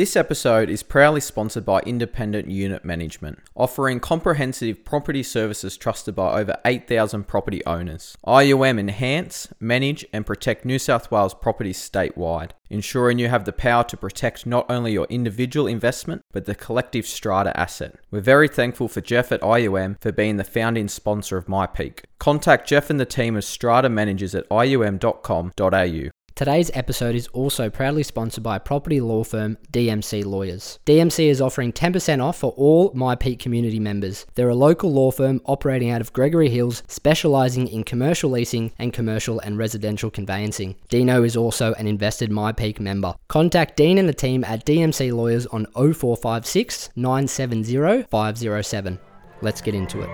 This episode is proudly sponsored by Independent Unit Management, offering comprehensive property services trusted by over 8,000 property owners. IUM enhance, manage, and protect New South Wales properties statewide, ensuring you have the power to protect not only your individual investment, but the collective strata asset. We're very thankful for Jeff at IUM for being the founding sponsor of myPEAC. Contact Jeff and the team of strata managers at ium.com.au. Today's episode is also proudly sponsored by property law firm DMC Lawyers. DMC is offering 10% off for all myPEAC community members. They're a local law firm operating out of Gregory Hills, specializing in commercial leasing and commercial and residential conveyancing. Dino is also an invested myPEAC member. Contact Dean and the team at DMC Lawyers on 0456 970 507. Let's get into it.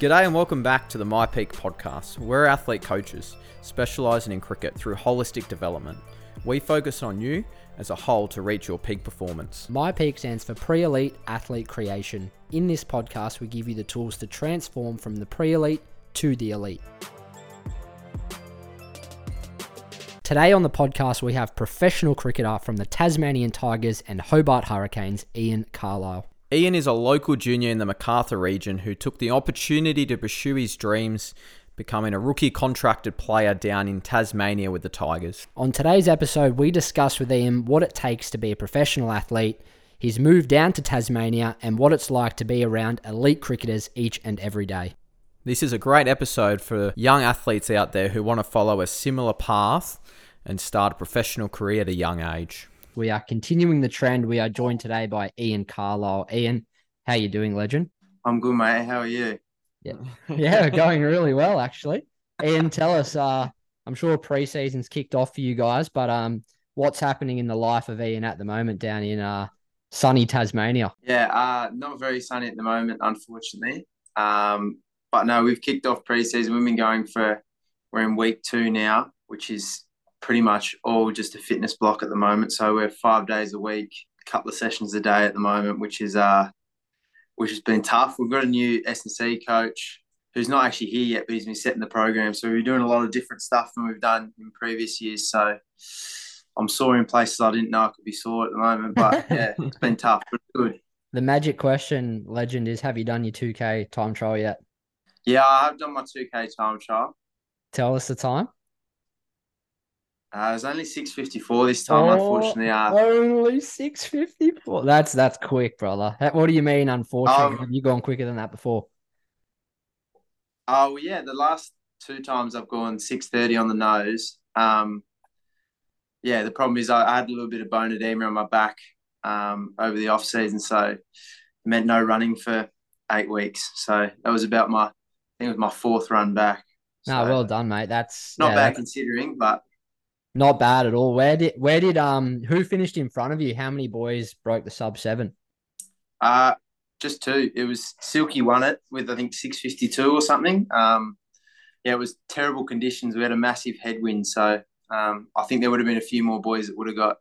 G'day and welcome back to the myPEAC podcast. We're athlete coaches specialising in cricket through holistic development. We focus on you as a whole to reach your peak performance. myPEAC stands for Pre Elite Athlete Creation. In this podcast, we give you the tools to transform from the pre elite to the elite. Today on the podcast, we have professional cricketer from the Tasmanian Tigers and Hobart Hurricanes, Iain Carlisle. Iain is a local junior in the Macarthur region who took the opportunity to pursue his dreams, becoming a rookie contracted player down in Tasmania with the Tigers. On today's episode, we discuss with Iain what it takes to be a professional athlete, his move down to Tasmania, and what it's like to be around elite cricketers each and every day. This is a great episode for young athletes out there who want to follow a similar path and start a professional career at a young age. We are continuing the trend. We are joined today by Iain Carlisle. Iain, how you doing, legend? I'm good, mate. How are you? Yeah, yeah, going really well actually. Iain, tell us. Uh, I'm sure preseason's kicked off for you guys, but um, what's happening in the life of Iain at the moment down in uh sunny Tasmania? Yeah, uh, not very sunny at the moment, unfortunately. Um, but no, we've kicked off preseason. We've been going for we're in week two now, which is pretty much all just a fitness block at the moment. So we're five days a week, a couple of sessions a day at the moment, which is uh, which has been tough. We've got a new S and C coach who's not actually here yet, but he's been setting the program. So we're doing a lot of different stuff than we've done in previous years. So I'm sore in places I didn't know I could be sore at the moment. But yeah, it's been tough, but good. The magic question, legend, is: Have you done your 2K time trial yet? Yeah, I have done my 2K time trial. Tell us the time. Uh, it was only six fifty four this time, Oh, unfortunately. Uh, Only six fifty four. That's that's quick, brother. What do you mean? Unfortunately, Um, have you gone quicker than that before? oh yeah, the last two times I've gone six thirty on the nose. Um, yeah, the problem is I, I had a little bit of bone edema on my back um, over the off season, so it meant no running for eight weeks. So that was about my, I think it was my fourth run back. No, So, well done, mate. That's not yeah, bad that's considering, but not bad at all. Where did where did um who finished in front of you? How many boys broke the sub seven? Uh, just two. It was Silky won it with I think six fifty two or something. Um, yeah, it was terrible conditions. We had a massive headwind, so um, I think there would have been a few more boys that would have got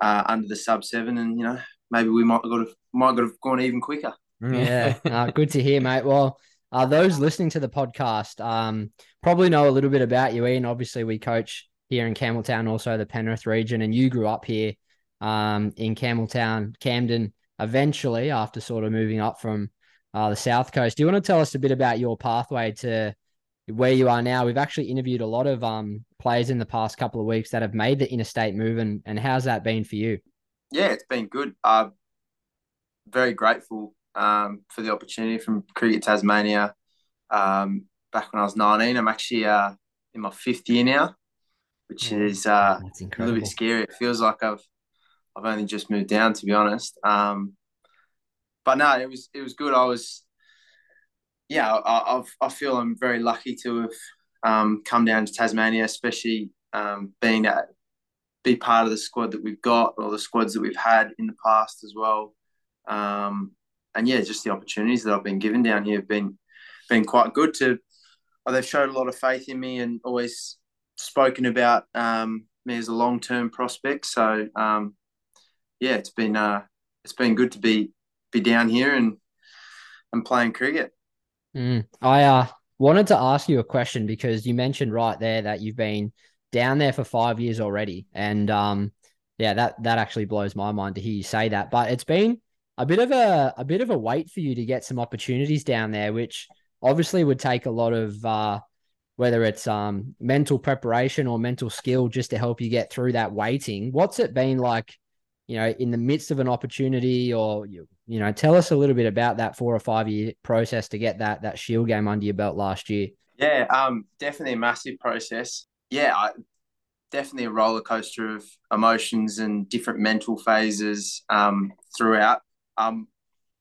uh, under the sub seven, and you know maybe we might have got have, might have gone even quicker. Yeah, uh, good to hear, mate. Well, uh, those listening to the podcast um, probably know a little bit about you, Iain. Obviously, we coach here in Campbelltown, also the Penrith region, and you grew up here um, in Campbelltown, Camden, eventually after sort of moving up from uh, the South Coast. Do you want to tell us a bit about your pathway to where you are now? We've actually interviewed a lot of um, players in the past couple of weeks that have made the interstate move, and, and how's that been for you? Yeah, it's been good. Uh, very grateful um, for the opportunity from Cricket Tasmania. Um, back when I was nineteen, I'm actually uh, in my fifth year now, which is uh, a little bit scary. It feels like I've I've only just moved down, to be honest. Um, but no, it was it was good. I was, yeah, I, I've I feel I'm very lucky to have um, come down to Tasmania, especially um, being at be part of the squad that we've got or the squads that we've had in the past as well. Um, and yeah, just the opportunities that I've been given down here have been been quite good. To oh, they've showed a lot of faith in me and always spoken about um, me as a long term prospect. So um, yeah, it's been uh, it's been good to be be down here and and playing cricket. Mm. I uh, wanted to ask you a question because you mentioned right there that you've been down there for five years already, and um, yeah, that that actually blows my mind to hear you say that. But it's been a bit of a a bit of a wait for you to get some opportunities down there, which obviously would take a lot of uh, whether it's um, mental preparation or mental skill just to help you get through that waiting. What's it been like, you know, in the midst of an opportunity, or you, you know, tell us a little bit about that four or five year process to get that that Shield game under your belt last year. Yeah, um, definitely a massive process. Yeah, I, definitely a roller coaster of emotions and different mental phases um, throughout. I'm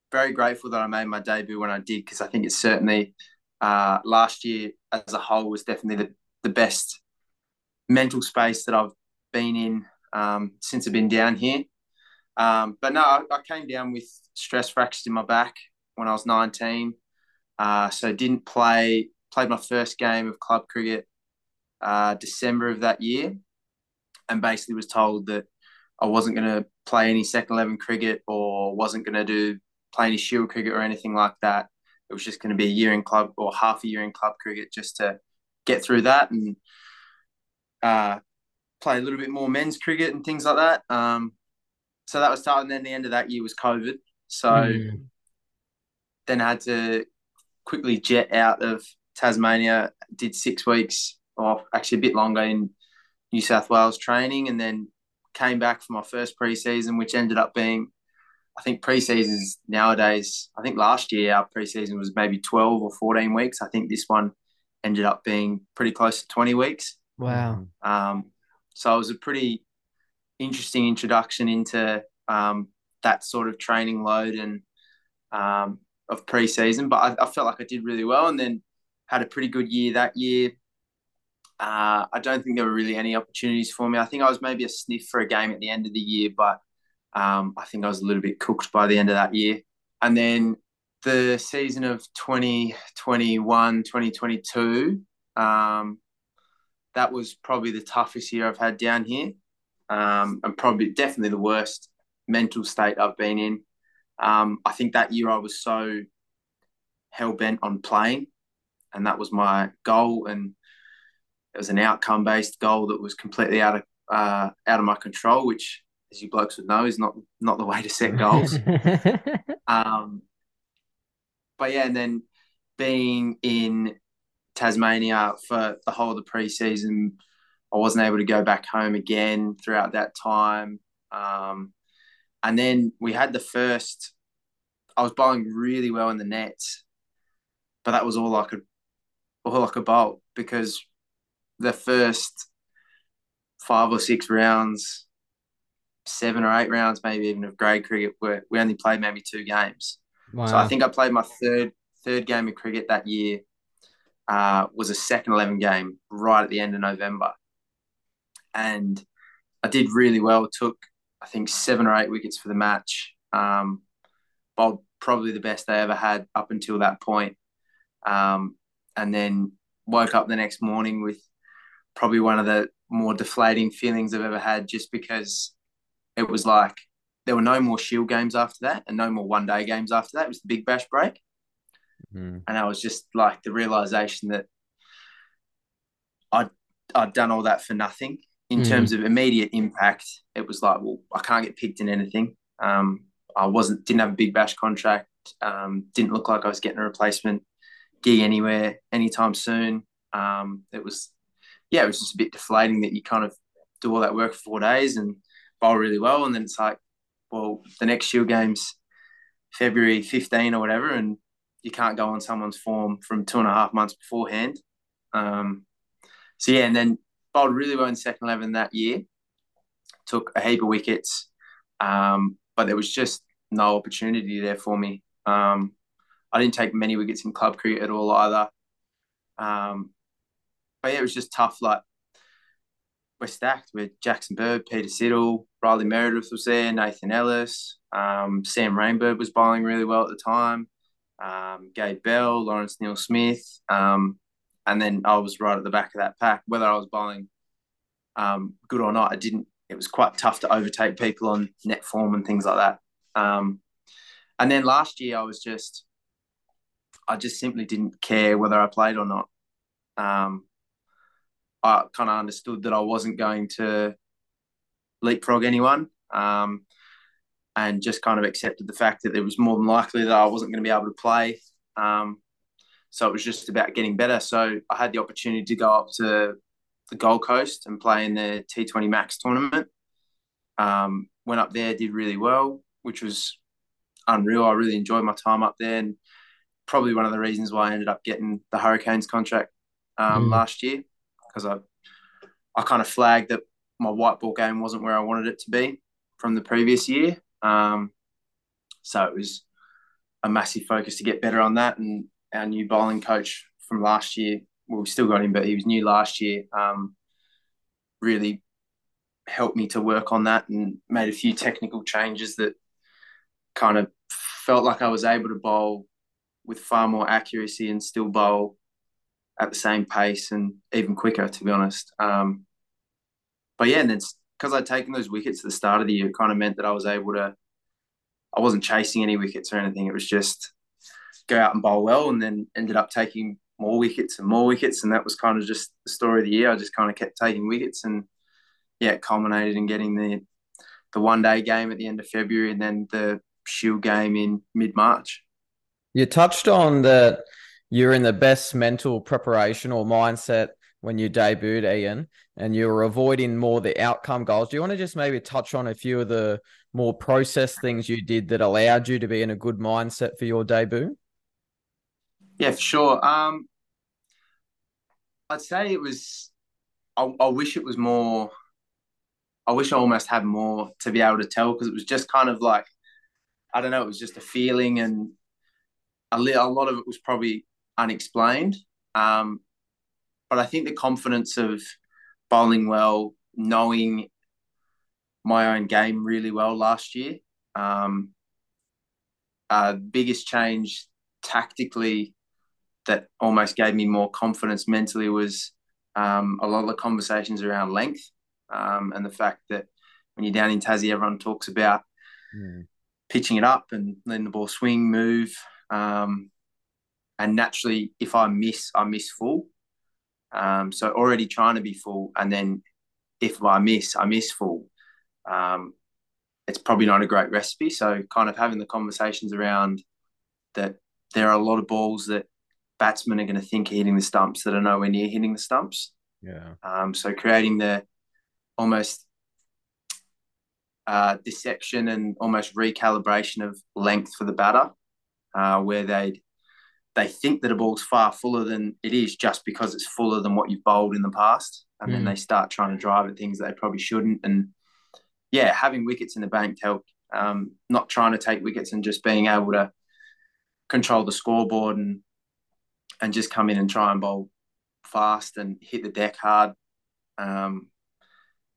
very grateful that I made my debut when I did because I think it's certainly uh, last year as a whole was definitely the, the best mental space that I've been in um, since I've been down here. Um, but no, I, I, came down with stress fractures in my back when I was 19. Uh, so didn't play, played my first game of club cricket uh, December of that year and basically was told that I wasn't going to play any second 11 cricket or wasn't going to do play any shield cricket or anything like that. It was just going to be a year in club or half a year in club cricket just to get through that and uh, play a little bit more men's cricket and things like that. Um, so that was starting. Then the end of that year was COVID. So mm. then I had to quickly jet out of Tasmania. Did six weeks, or actually a bit longer in New South Wales training, and then came back for my first preseason, which ended up being I think preseasons nowadays, I think last year our preseason was maybe 12 or 14 weeks. I think this one ended up being pretty close to 20 weeks. Wow. Um, so it was a pretty interesting introduction into um, that sort of training load and um, of preseason. But I, I, felt like I did really well and then had a pretty good year that year. Uh, I don't think there were really any opportunities for me. I think I was maybe a sniff for a game at the end of the year, but um, I think I was a little bit cooked by the end of that year. And then the season of 2021, 2022, um, that was probably the toughest year I've had down here. Um, and probably definitely the worst mental state I've been in. Um, I think that year I was so hell bent on playing, and that was my goal. And it was an outcome based goal that was completely out of uh, out of my control, which as you blokes would know, is not not the way to set goals. um, but yeah, and then being in Tasmania for the whole of the preseason, I wasn't able to go back home again throughout that time. Um, and then we had the first. I was bowling really well in the nets, but that was all I could, all I could bowl because the first five or six rounds seven or eight rounds, maybe even of grade cricket, where we only played maybe two games. Wow. So I think I played my third third game of cricket that year. Uh, was a second eleven game right at the end of November, and I did really well. Took I think seven or eight wickets for the match. Um, bowled probably the best I ever had up until that point. Um, and then woke up the next morning with probably one of the more deflating feelings I've ever had, just because it was like there were no more Shield games after that, and no more one day games after that. It was the Big Bash break, mm. and I was just like the realization that I'd I'd done all that for nothing. In mm. terms of immediate impact, it was like, well, I can't get picked in anything. Um, I wasn't didn't have a Big Bash contract. Um, didn't look like I was getting a replacement gig anywhere anytime soon. Um, it was, yeah, it was just a bit deflating that you kind of do all that work for four days and bowl really well, and then it's like, well, the next Shield game's February 15 or whatever, and you can't go on someone's form from two and a half months beforehand. Um, so yeah, and then bowled really well in second eleven that year. Took a heap of wickets, um, but there was just no opportunity there for me. Um, I didn't take many wickets in club cricket at all either. Um, but yeah, it was just tough. Like we're stacked with Jackson Bird, Peter Siddle, Riley Meredith was there, Nathan Ellis, um, Sam Rainbird was bowling really well at the time, um, Gabe Bell, Lawrence Neil Smith, um, and then I was right at the back of that pack. Whether I was bowling um, good or not, I didn't. It was quite tough to overtake people on net form and things like that. Um, and then last year, I was just, I just simply didn't care whether I played or not. Um, I kind of understood that I wasn't going to leapfrog anyone. Um, and just kind of accepted the fact that it was more than likely that I wasn't going to be able to play. Um, so it was just about getting better. So I had the opportunity to go up to the Gold Coast and play in the T20 Max tournament. Um, went up there, did really well, which was unreal. I really enjoyed my time up there, and probably one of the reasons why I ended up getting the Hurricanes contract um, mm. last year because I I kind of flagged that my white ball game wasn't where I wanted it to be from the previous year. Um, so it was a massive focus to get better on that. And our new bowling coach from last year, well, we still got him, but he was new last year. Um, really helped me to work on that and made a few technical changes that kind of felt like I was able to bowl with far more accuracy and still bowl at the same pace and even quicker, to be honest. Um, but yeah, and then because I'd taken those wickets at the start of the year, it kind of meant that I was able to. I wasn't chasing any wickets or anything. It was just go out and bowl well, and then ended up taking more wickets and more wickets, and that was kind of just the story of the year. I just kind of kept taking wickets, and yeah, it culminated in getting the the one day game at the end of February, and then the Shield game in mid March. You touched on that you're in the best mental preparation or mindset when you debuted Iain and you were avoiding more the outcome goals. Do you want to just maybe touch on a few of the more process things you did that allowed you to be in a good mindset for your debut? Yeah, for sure. Um, I'd say it was, I, I wish it was more, I wish I almost had more to be able to tell because it was just kind of like, I don't know, it was just a feeling and a, li- a lot of it was probably unexplained. Um, but I think the confidence of bowling well, knowing my own game really well last year. Um, uh, biggest change tactically that almost gave me more confidence mentally was um, a lot of the conversations around length um, and the fact that when you're down in Tassie, everyone talks about mm. pitching it up and letting the ball swing, move. Um, and naturally, if I miss, I miss full. Um, so already trying to be full, and then if I miss, I miss full. Um, it's probably not a great recipe. So kind of having the conversations around that there are a lot of balls that batsmen are going to think are hitting the stumps that are nowhere near hitting the stumps. Yeah. Um, so creating the almost uh, deception and almost recalibration of length for the batter, uh, where they they think that a ball's far fuller than it is just because it's fuller than what you've bowled in the past. And mm. then they start trying to drive at things that they probably shouldn't. And yeah, having wickets in the bank help. Um, not trying to take wickets and just being able to control the scoreboard and and just come in and try and bowl fast and hit the deck hard um,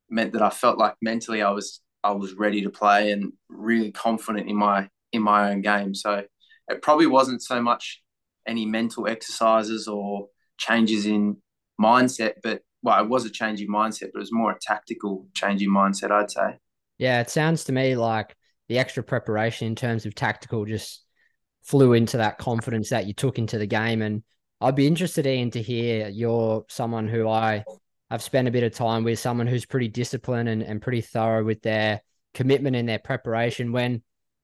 meant that I felt like mentally I was I was ready to play and really confident in my in my own game. So it probably wasn't so much any mental exercises or changes in mindset, but well, it was a change in mindset, but it was more a tactical change in mindset, I'd say. Yeah, it sounds to me like the extra preparation in terms of tactical just flew into that confidence that you took into the game. And I'd be interested in to hear you're someone who I have spent a bit of time with, someone who's pretty disciplined and, and pretty thorough with their commitment and their preparation when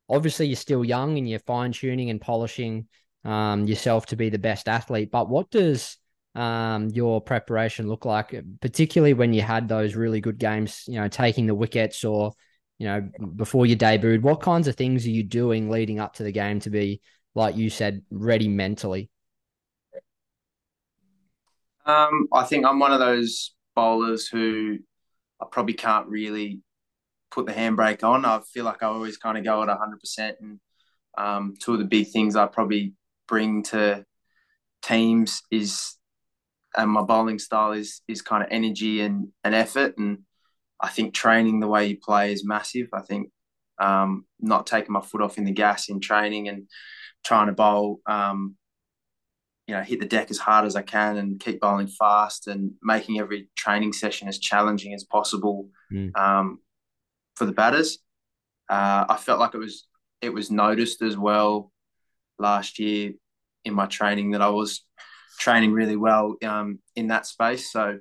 obviously you're still young and you're fine tuning and polishing um, yourself to be the best athlete. But what does um, your preparation look like, particularly when you had those really good games, you know, taking the wickets or, you know, before you debuted? What kinds of things are you doing leading up to the game to be, like you said, ready mentally? Um, I think I'm one of those bowlers who I probably can't really put the handbrake on. I feel like I always kind of go at 100%. And um, two of the big things I probably bring to teams is and my bowling style is is kind of energy and, and effort and I think training the way you play is massive. I think um, not taking my foot off in the gas in training and trying to bowl, um, you know, hit the deck as hard as I can and keep bowling fast and making every training session as challenging as possible mm. um, for the batters. Uh, I felt like it was it was noticed as well last year in my training that I was training really well um, in that space. So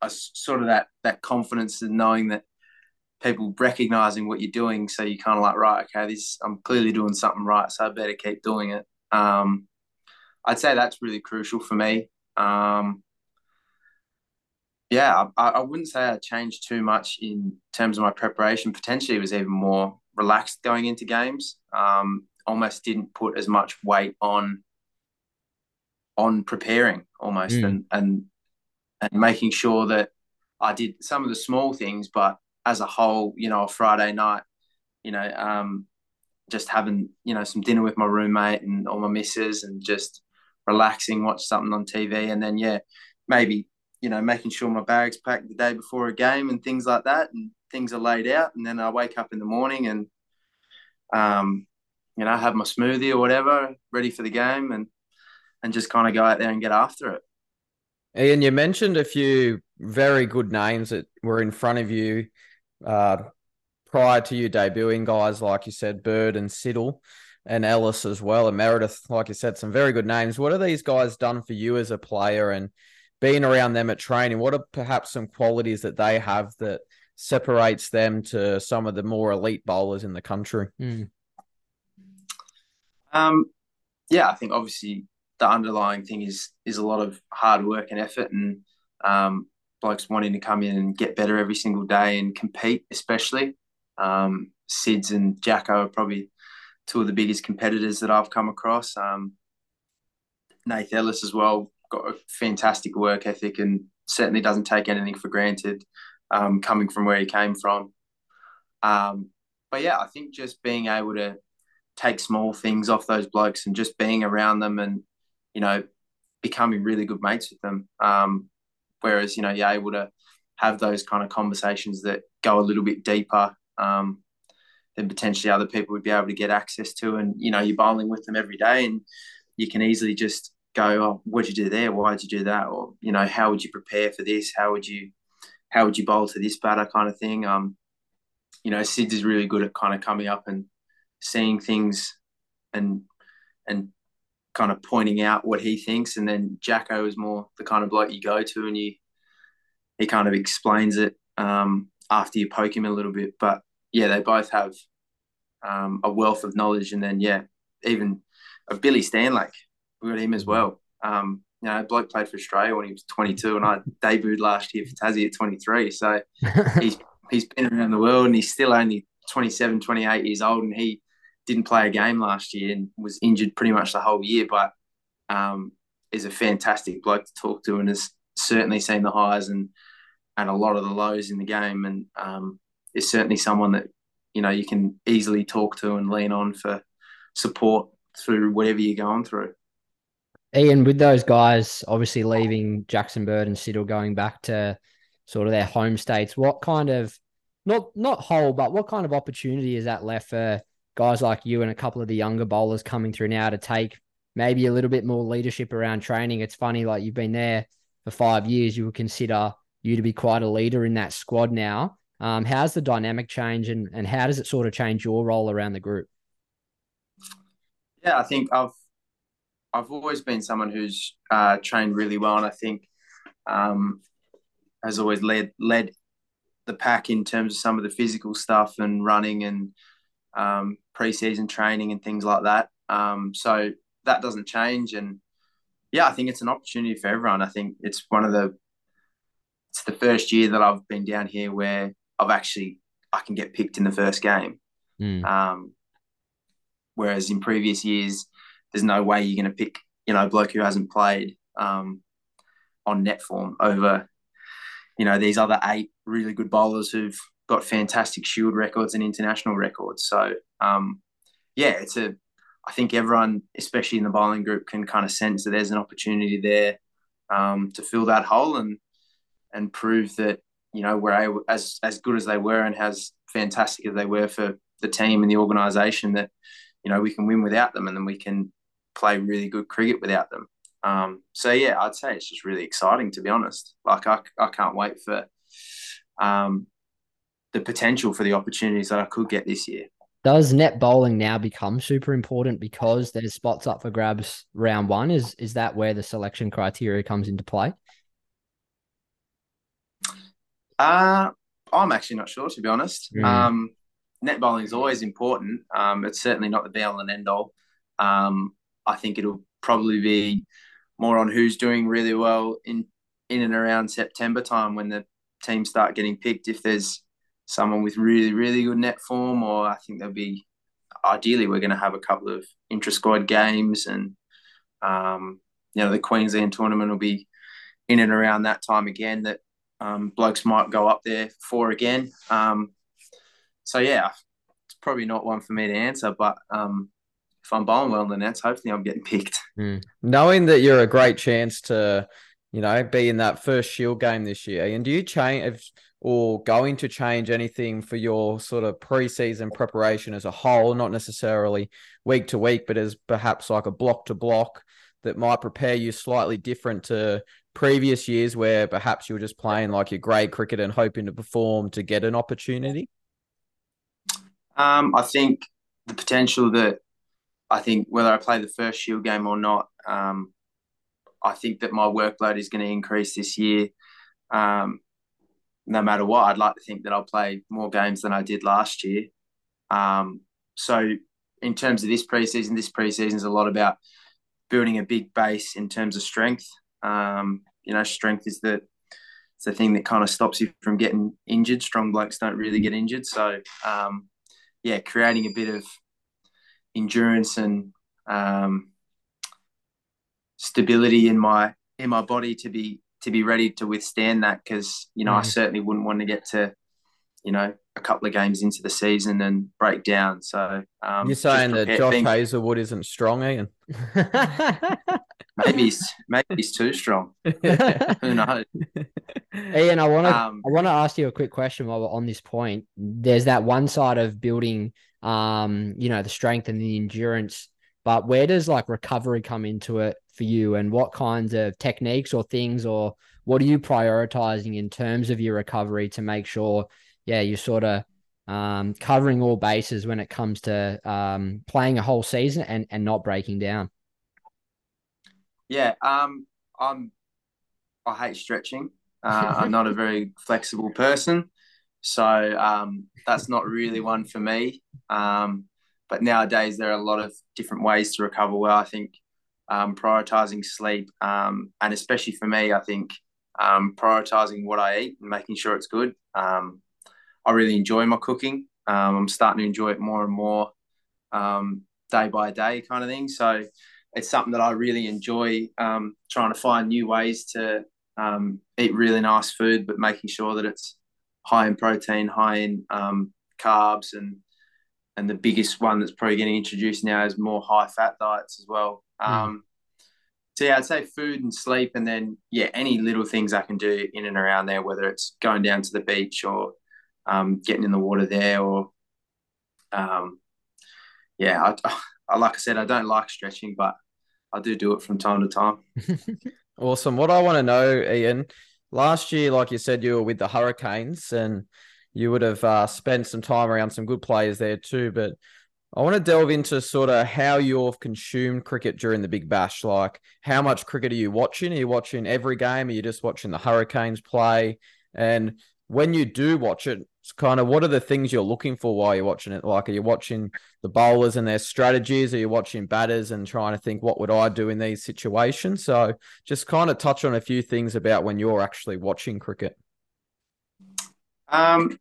I sort of that that confidence in knowing that people recognizing what you're doing. So you're kind of like, right, okay, this I'm clearly doing something right, so I better keep doing it. Um, I'd say that's really crucial for me. Um, yeah, I, I wouldn't say I changed too much in terms of my preparation. Potentially, was even more relaxed going into games. Um, almost didn't put as much weight on on preparing almost mm. and and and making sure that I did some of the small things, but as a whole, you know, a Friday night, you know, um, just having you know some dinner with my roommate and all my missus and just relaxing, watch something on TV, and then yeah, maybe you know making sure my bags packed the day before a game and things like that, and things are laid out, and then I wake up in the morning and um, you know have my smoothie or whatever ready for the game and and just kind of go out there and get after it. Iain, you mentioned a few very good names that were in front of you uh, prior to you debuting, guys like you said, Bird and Siddle and Ellis as well, and Meredith, like you said, some very good names. What have these guys done for you as a player and being around them at training? What are perhaps some qualities that they have that separates them to some of the more elite bowlers in the country? Mm. Um, yeah, I think obviously the underlying thing is is a lot of hard work and effort, and um, blokes wanting to come in and get better every single day and compete, especially. Um, Sids and Jacko are probably two of the biggest competitors that I've come across. Um, Ellis as well got a fantastic work ethic and certainly doesn't take anything for granted, um, coming from where he came from. Um, but yeah, I think just being able to take small things off those blokes and just being around them and you know becoming really good mates with them. Um, whereas you know you're able to have those kind of conversations that go a little bit deeper um, than potentially other people would be able to get access to. And you know, you're bowling with them every day, and you can easily just go, "Oh, what'd you do there? Why'd you do that?" Or you know, how would you prepare for this? How would you how would you bowl to this batter kind of thing? Um, you know, Sids is really good at kind of coming up and seeing things and and kind of pointing out what he thinks, and then Jacko is more the kind of bloke you go to and you he kind of explains it um, after you poke him a little bit. But yeah, they both have um, a wealth of knowledge, and then yeah, even uh, Billy Stanlake, we got him as well. Um, you know, bloke played for Australia when he was 22, and I debuted last year for Tassie at 23. So he's he's been around the world, and he's still only 27, 28 years old, and he didn't play a game last year and was injured pretty much the whole year, but um, is a fantastic bloke to talk to, and has certainly seen the highs and and a lot of the lows in the game, and um, is certainly someone that you know you can easily talk to and lean on for support through whatever you're going through. Iain, with those guys obviously leaving Jackson Bird and Siddle going back to sort of their home states, what kind of not not whole, but what kind of opportunity is that left for guys like you and a couple of the younger bowlers coming through now to take maybe a little bit more leadership around training? It's funny, like you've been there for five years, you would consider you to be quite a leader in that squad now. Um, how's the dynamic change and, and how does it sort of change your role around the group? Yeah, I think I've I've always been someone who's uh, trained really well, and I think um, has always led led the pack in terms of some of the physical stuff and running and um, preseason training and things like that. Um, so that doesn't change, and yeah, I think it's an opportunity for everyone. I think it's one of the it's the first year that I've been down here where I've actually I can get picked in the first game. Mm. Um, whereas in previous years, there's no way you're going to pick you know a bloke who hasn't played um, on net form over you know these other eight really good bowlers who've got fantastic shield records and international records. So um, yeah, it's a I think everyone, especially in the bowling group, can kind of sense that there's an opportunity there um, to fill that hole and and prove that you know we're able, as as good as they were and as fantastic as they were for the team and the organisation that you know we can win without them and then we can play really good cricket without them. Um, so yeah, I'd say it's just really exciting to be honest. Like I, I can't wait for um, the potential for the opportunities that I could get this year. Does net bowling now become super important because there's spots up for grabs round one? Is is that where the selection criteria comes into play? Uh, I'm actually not sure to be honest. Mm. Um, net bowling is always important. Um, it's certainly not the be all and end all. Um, I think it'll probably be more on who's doing really well in in and around September time when the teams start getting picked. If there's someone with really really good net form, or I think there'll be ideally we're going to have a couple of intra squad games, and um, you know the Queensland tournament will be in and around that time again. That um, blokes might go up there for again. Um, so yeah, it's probably not one for me to answer, but um, if I'm bowling well in the nets, hopefully I'm getting picked. Mm. Knowing that you're a great chance to, you know, be in that first Shield game this year, and do you change or going to change anything for your sort of preseason preparation as a whole, not necessarily week to week, but as perhaps like a block to block that might prepare you slightly different to previous years where perhaps you were just playing like your grade cricket and hoping to perform to get an opportunity? Um, I think the potential that I think whether I play the first Shield game or not, um, I think that my workload is going to increase this year. Um, no matter what, I'd like to think that I'll play more games than I did last year. Um, so, in terms of this preseason, this preseason is a lot about building a big base in terms of strength. Um, you know, strength is the it's the thing that kind of stops you from getting injured. Strong blokes don't really get injured, so um, yeah, creating a bit of endurance and um, stability in my in my body to be to be ready to withstand that because you know mm. I certainly wouldn't want to get to you know a couple of games into the season and break down. So um, you're saying that Josh things. Hazlewood isn't strong, Iain? maybe he's maybe he's too strong. Who knows? Iain, I want to um, I want to ask you a quick question while we're on this point. There's that one side of building, um, you know, the strength and the endurance, but where does like recovery come into it for you, and what kinds of techniques or things, or what are you prioritizing in terms of your recovery to make sure, yeah, you're sort of um, covering all bases when it comes to um, playing a whole season and and not breaking down. Yeah, um, I'm. I hate stretching. Uh, I'm not a very flexible person, so um, that's not really one for me. Um, but nowadays there are a lot of different ways to recover well. I think um, prioritizing sleep, um, and especially for me, I think um, prioritizing what I eat and making sure it's good. Um, I really enjoy my cooking. Um, I'm starting to enjoy it more and more um, day by day, kind of thing. So it's something that I really enjoy trying to find new ways to eat really nice food, but making sure that it's high in protein, high in carbs, and and the biggest one that's probably getting introduced now is more high fat diets as well. Mm. So yeah, I'd say food and sleep, and then yeah, any little things I can do in and around there, whether it's going down to the beach or um, getting in the water there, or um, yeah, I, I, like I said, I don't like stretching, but I do do it from time to time. awesome. What I want to know, Iain, last year, like you said, you were with the Hurricanes and you would have uh, spent some time around some good players there too. But I want to delve into sort of how you've consumed cricket during the Big Bash. Like, how much cricket are you watching? Are you watching every game? Are you just watching the Hurricanes play? And when you do watch it, it's kind of what are the things you're looking for while you're watching it? Like, are you watching the bowlers and their strategies? Are you watching batters and trying to think, what would I do in these situations? So, just kind of touch on a few things about when you're actually watching cricket. Um,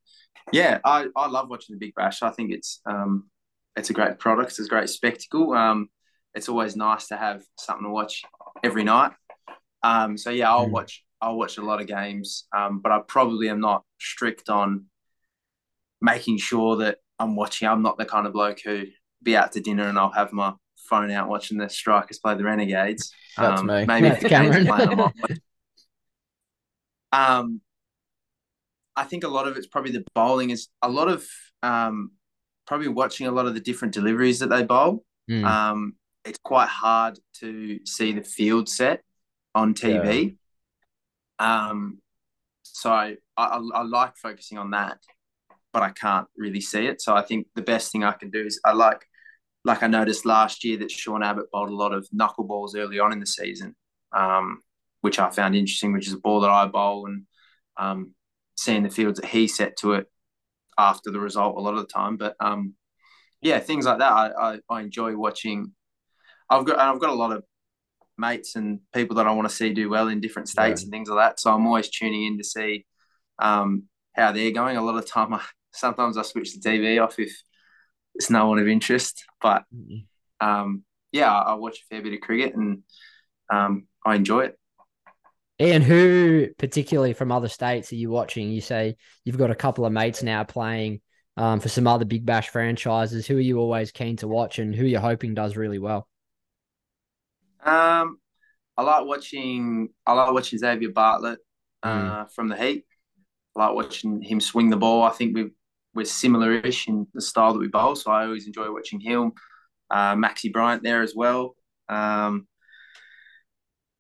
yeah, I, I love watching the Big Bash. I think it's um, it's a great product. It's a great spectacle. Um, it's always nice to have something to watch every night. Um, so yeah, I'll mm. watch I'll watch a lot of games, um, but I probably am not strict on making sure that I'm watching. I'm not the kind of bloke who be out to dinner and I'll have my phone out watching the strikers play the Renegades. That's um, me. Maybe That's Cameron. Playing, um, I think a lot of it's probably the bowling is a lot of um, probably watching a lot of the different deliveries that they bowl. Mm. Um, it's quite hard to see the field set on TV. Yeah. Um, so I, I, I like focusing on that but I can't really see it. So I think the best thing I can do is I like, like I noticed last year that Sean Abbott bowled a lot of knuckleballs early on in the season, um, which I found interesting, which is a ball that I bowl and um, seeing the fields that he set to it after the result a lot of the time. But um, yeah, things like that. I, I, I enjoy watching. I've got I've got a lot of mates and people that I want to see do well in different states yeah. and things like that. So I'm always tuning in to see um, how they're going. A lot of time, I, sometimes I switch the TV off if it's no one of interest. But mm-hmm. um, yeah, I, I, watch a fair bit of cricket and um, I enjoy it. Iain, who particularly from other states are you watching? You say you've got a couple of mates now playing um, for some other Big Bash franchises. Who are you always keen to watch, and who you're hoping does really well? Um, I like watching. I like watching Xavier Bartlett uh, mm. from the Heat. I like watching him swing the ball. I think we we're similar-ish in the style that we bowl, so I always enjoy watching him. Uh, Maxi Bryant there as well. Um,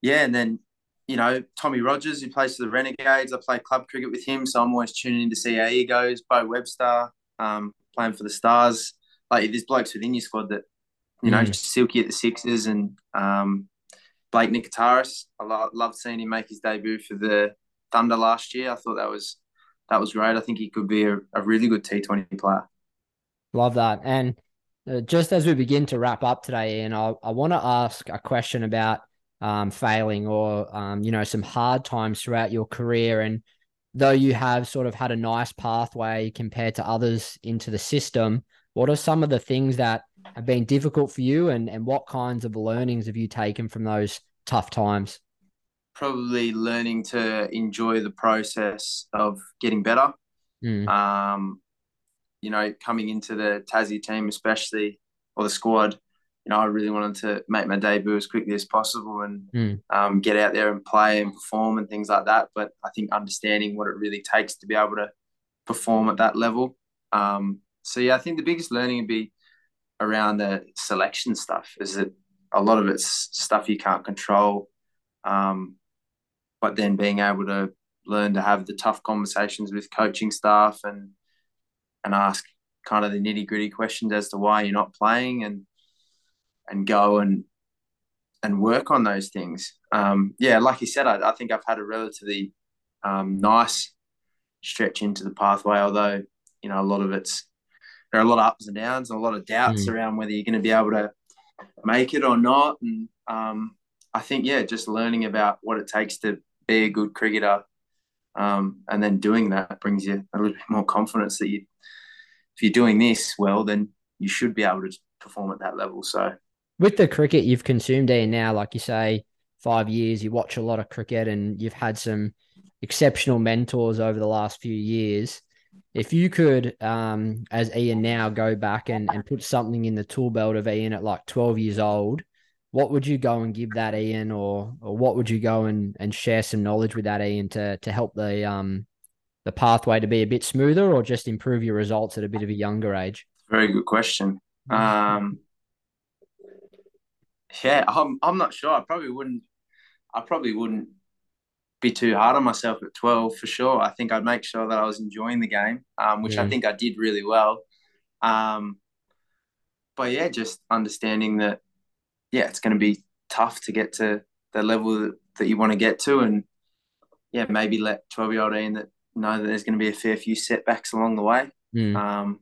yeah, and then you know, Tommy Rogers, who plays for the Renegades. I play club cricket with him, so I'm always tuning in to see how he goes. Beau Webster, um, playing for the Stars. Like, there's blokes within your squad that, you know, mm. Silky at the Sixers and um, Blake Nikitaras. I lo- loved seeing him make his debut for the Thunder last year. I thought that was that was great. I think he could be a, a really good T20 player. Love that. And uh, just as we begin to wrap up today, Iain, I, I want to ask a question about – um, failing or um, you know some hard times throughout your career. And though you have sort of had a nice pathway compared to others into the system what are some of the things that have been difficult for you and, and what kinds of learnings have you taken from those tough times? Probably learning to enjoy the process of getting better. Mm. um, you know coming into the tassie team especially or the squad you know, I really wanted to make my debut as quickly as possible and mm. um, get out there and play and perform and things like that. But I think understanding what it really takes to be able to perform at that level. Um, so yeah, I think the biggest learning would be around the selection stuff. Is that a lot of it's stuff you can't control, um, but then being able to learn to have the tough conversations with coaching staff and and ask kind of the nitty gritty questions as to why you're not playing and and go and and work on those things. Um, yeah, like you said, I, I, think I've had a relatively um, nice stretch into the pathway, although you know a lot of it's there are a lot of ups and downs and a lot of doubts mm. around whether you're going to be able to make it or not. And um, I think yeah, just learning about what it takes to be a good cricketer, um, and then doing that brings you a little bit more confidence that you, if you're doing this well, then you should be able to perform at that level. So with the cricket you've consumed Iain now, like you say, five years, you watch a lot of cricket and you've had some exceptional mentors over the last few years. If you could, um, as Iain now, go back and, and put something in the tool belt of Iain at like 12 years old, what would you go and give that Iain or or what would you go and, and share some knowledge with that Iain to to help the um the pathway to be a bit smoother or just improve your results at a bit of a younger age? Very good question. Um, yeah, I'm I'm not sure. I probably wouldn't. I probably wouldn't be too hard on myself at 12 for sure. I think I'd make sure that I was enjoying the game, um, which yeah. I think I did really well. Um, but yeah, just understanding that, yeah, it's going to be tough to get to the level that, that you want to get to, and yeah, maybe let 12 year old Iain that know that there's going to be a fair few setbacks along the way. Mm. Um,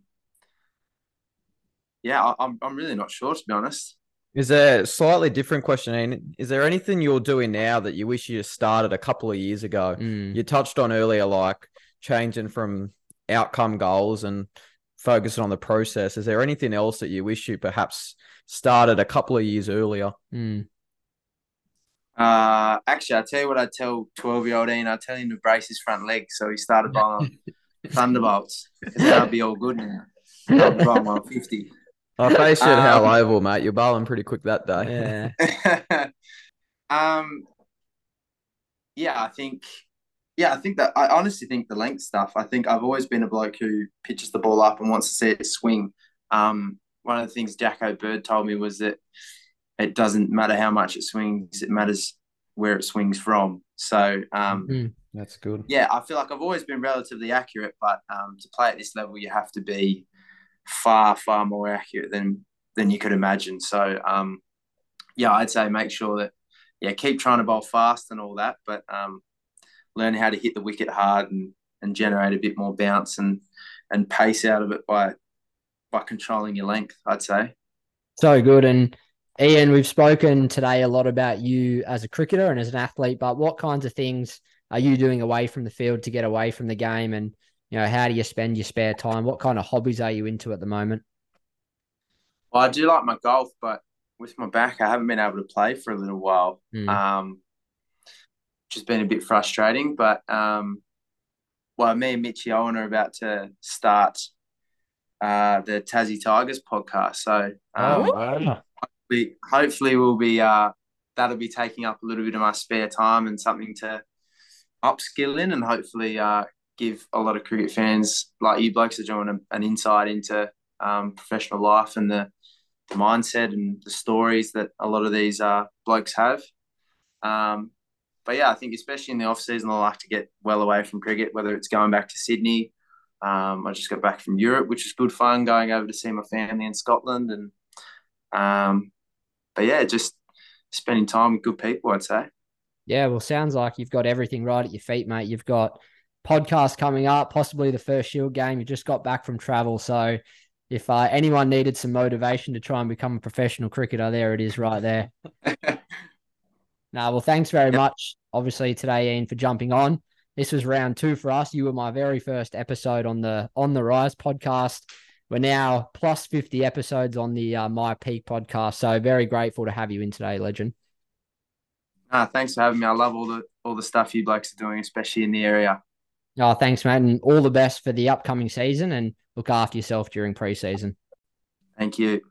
yeah, I, I'm I'm really not sure to be honest. Is there a slightly different question? Iain? Is there anything you're doing now that you wish you started a couple of years ago? Mm. You touched on earlier, like changing from outcome goals and focusing on the process. Is there anything else that you wish you perhaps started a couple of years earlier? Mm. Uh, actually, I'll tell you what I tell 12 year old Iain. I tell him to brace his front leg. So he started bowling Thunderbolts. That'll be all good now. I'll be 150. I faced you at Howell um, Oval, mate. You're bowling pretty quick that day. Yeah. um. Yeah, I think. Yeah, I think that I honestly think the length stuff. I think I've always been a bloke who pitches the ball up and wants to see it swing. Um, one of the things Jacko Bird told me was that it doesn't matter how much it swings; it matters where it swings from. So, um, mm, that's good. Yeah, I feel like I've always been relatively accurate, but um, to play at this level, you have to be far far more accurate than than you could imagine. So um, yeah, I'd say make sure that yeah keep trying to bowl fast and all that, but um, learn how to hit the wicket hard and and generate a bit more bounce and and pace out of it by by controlling your length. I'd say. So good. And Iain, we've spoken today a lot about you as a cricketer and as an athlete, but what kinds of things are you doing away from the field to get away from the game? And, you know, how do you spend your spare time? What kind of hobbies are you into at the moment? Well, I do like my golf, but with my back, I haven't been able to play for a little while. Mm. Um, just been a bit frustrating, but um, well, me and Mitchy Owen are about to start uh, the Tassie Tigers podcast. So um, oh, wow. hopefully, hopefully we'll be uh, that'll be taking up a little bit of my spare time and something to upskill in, and hopefully uh, give a lot of cricket fans like you blokes are doing an insight into um, professional life and the, the, mindset and the stories that a lot of these uh, blokes have. Um, but yeah, I think especially in the off season, I like to get well away from cricket, whether it's going back to Sydney um, I just got back from Europe, which was good fun, going over to see my family in Scotland, and um, but yeah, just spending time with good people. I'd say. Yeah, well, sounds like you've got everything right at your feet, mate. You've got podcast coming up, possibly the first Shield game. You just got back from travel, so if uh, anyone needed some motivation to try and become a professional cricketer, there it is, right there. now, well, thanks very yep. much, obviously today, Iain, for jumping on. This was round two for us. You were my very first episode on the On the Rise podcast. We're now plus 50 episodes on the uh, myPEAC podcast. So very grateful to have you in today, legend. Ah, thanks for having me. I love all the all the stuff you blokes are doing, especially in the area. Oh, thanks, man. And all the best for the upcoming season and look after yourself during preseason. Thank you.